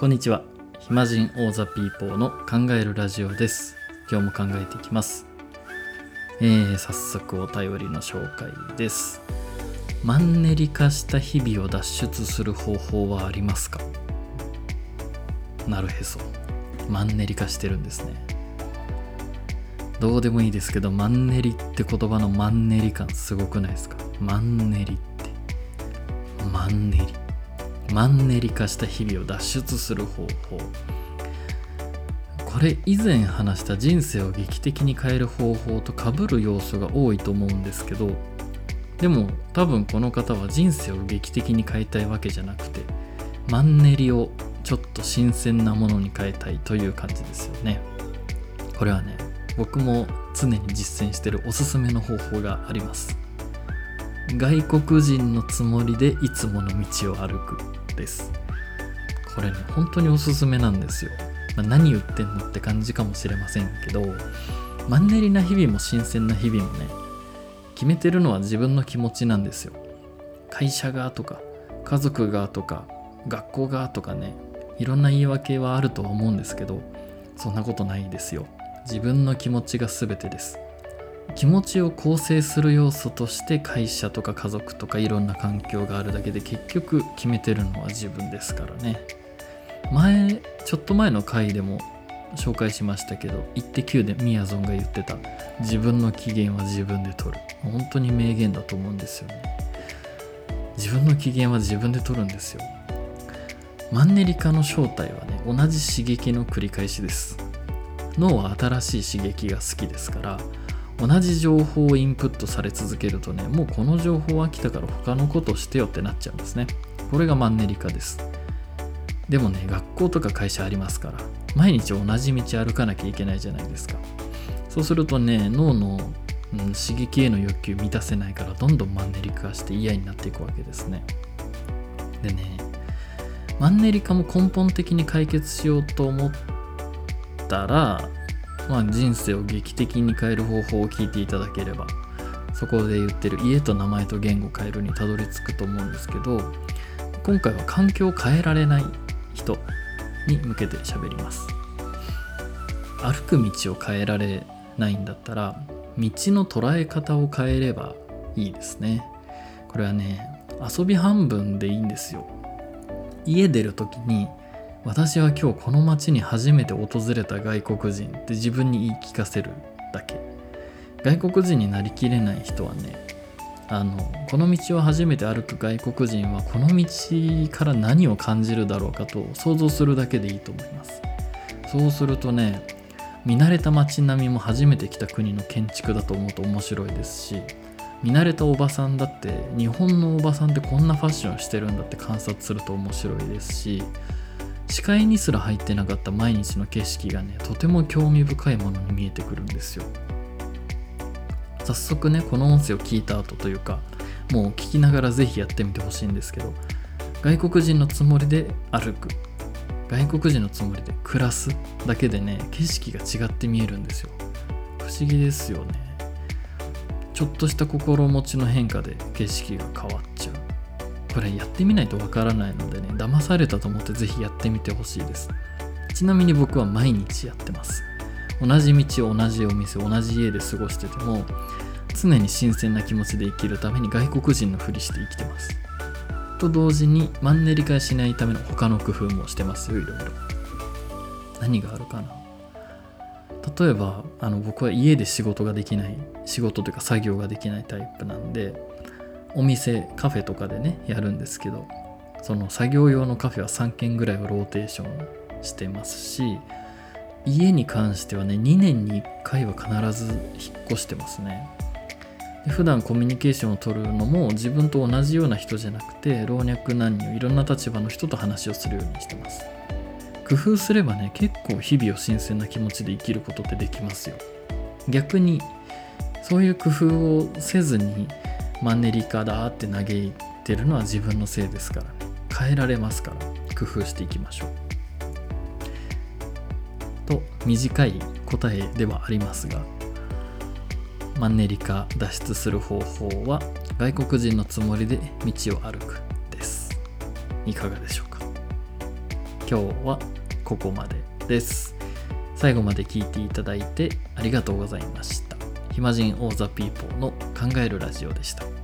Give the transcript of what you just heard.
こんにちは。暇人オーザピーポーの考えるラジオです。今日も考えていきます。えー、早速お便りの紹介です。マンネリ化した日々を脱出する方法はありますか？なるへそ。マンネリ化してるんですね。どうでもいいですけどマンネリって言葉のマンネリ感すごくないですか？マンネリって。マンネリ。マンネリ化した日々を脱出する方法。これ以前話した人生を劇的に変える方法とかぶる要素が多いと思うんですけどでも多分この方は人生を劇的に変えたいわけじゃなくてマンネリをちょっと新鮮なものに変えたいという感じですよね。これはね僕も常に実践してるおすすめの方法があります。外国人のつもりでいつもの道を歩く。です。これね本当におすすめなんですよ、まあ、何言ってんのって感じかもしれませんけどマンネリな日々も新鮮な日々もね決めてるのは自分の気持ちなんですよ。会社がとか家族がとか学校がとかねいろんな言い訳はあるとは思うんですけどそんなことないですよ。自分の気持ちが全てです。気持ちを構成する要素として会社とか家族とかいろんな環境があるだけで結局決めてるのは自分ですからね。前ちょっと前の回でも紹介しましたけど「イッテ Q!」でみやぞんが言ってた。自分の機嫌は自分で取る。本当に名言だと思うんですよね。自分の機嫌は自分で取るんですよ。マンネリ化の正体はね同じ刺激の繰り返しです。脳は新しい刺激が好きですから同じ情報をインプットされ続けるとねもうこの情報飽きたから他のことしてよってなっちゃうんですね。これがマンネリ化です。でもね学校とか会社ありますから毎日同じ道歩かなきゃいけないじゃないですか。そうするとね脳の、うん、刺激への欲求満たせないからどんどんマンネリ化して嫌になっていくわけですね。でねマンネリ化も根本的に解決しようと思ったらまあ、人生を劇的に変える方法を聞いていただければそこで言ってる家と名前と言語変えるにたどり着くと思うんですけど今回は環境を変えられない人に向けて喋ります。歩く道を変えられないんだったら道の捉え方を変えればいいですね。これはね遊び半分でいいんですよ。家出る時に私は今日この町に初めて訪れた外国人って自分に言い聞かせるだけ。外国人になりきれない人はねあのこの道を初めて歩く外国人はこの道から何を感じるだろうかと想像するだけでいいと思います。そうするとね見慣れた街並みも初めて来た国の建築だと思うと面白いですし見慣れたおばさんだって日本のおばさんってこんなファッションしてるんだって観察すると面白いですし視界にすら入ってなかった毎日の景色がねとても興味深いものに見えてくるんですよ。早速ねこの音声を聞いた後というかもう聞きながら是非やってみてほしいんですけど外国人のつもりで歩く外国人のつもりで暮らすだけでね景色が違って見えるんですよ。不思議ですよね。ちょっとした心持ちの変化で景色が変わっちゃう。これやってみないとわからないのでね騙されたと思って是非やってみてほしいです。ちなみに僕は毎日やってます。同じ道同じお店同じ家で過ごしてても常に新鮮な気持ちで生きるために外国人のふりして生きてます。と同時にマンネリ化しないための他の工夫もしてます。よいろいろ。何があるかな。例えばあの僕は家で仕事ができない仕事というか作業ができないタイプなんでお店カフェとかでねやるんですけどその作業用のカフェは3軒ぐらいをローテーションしてますし家に関してはね2年に1回は必ず引っ越してますね。で普段コミュニケーションをとるのも自分と同じような人じゃなくて老若男女いろんな立場の人と話をするようにしてます。工夫すればね結構日々を新鮮な気持ちで生きることってできますよ。逆にそういう工夫をせずにマンネリ化だって嘆いてるのは自分のせいですからね。変えられますから。工夫していきましょう。と短い答えではありますがマンネリ化脱出する方法は外国人のつもりで道を歩くです。いかがでしょうか。今日はここまでです。最後まで聞いていただいてありがとうございました。暇人オーザピーポーの考えるラジオでした。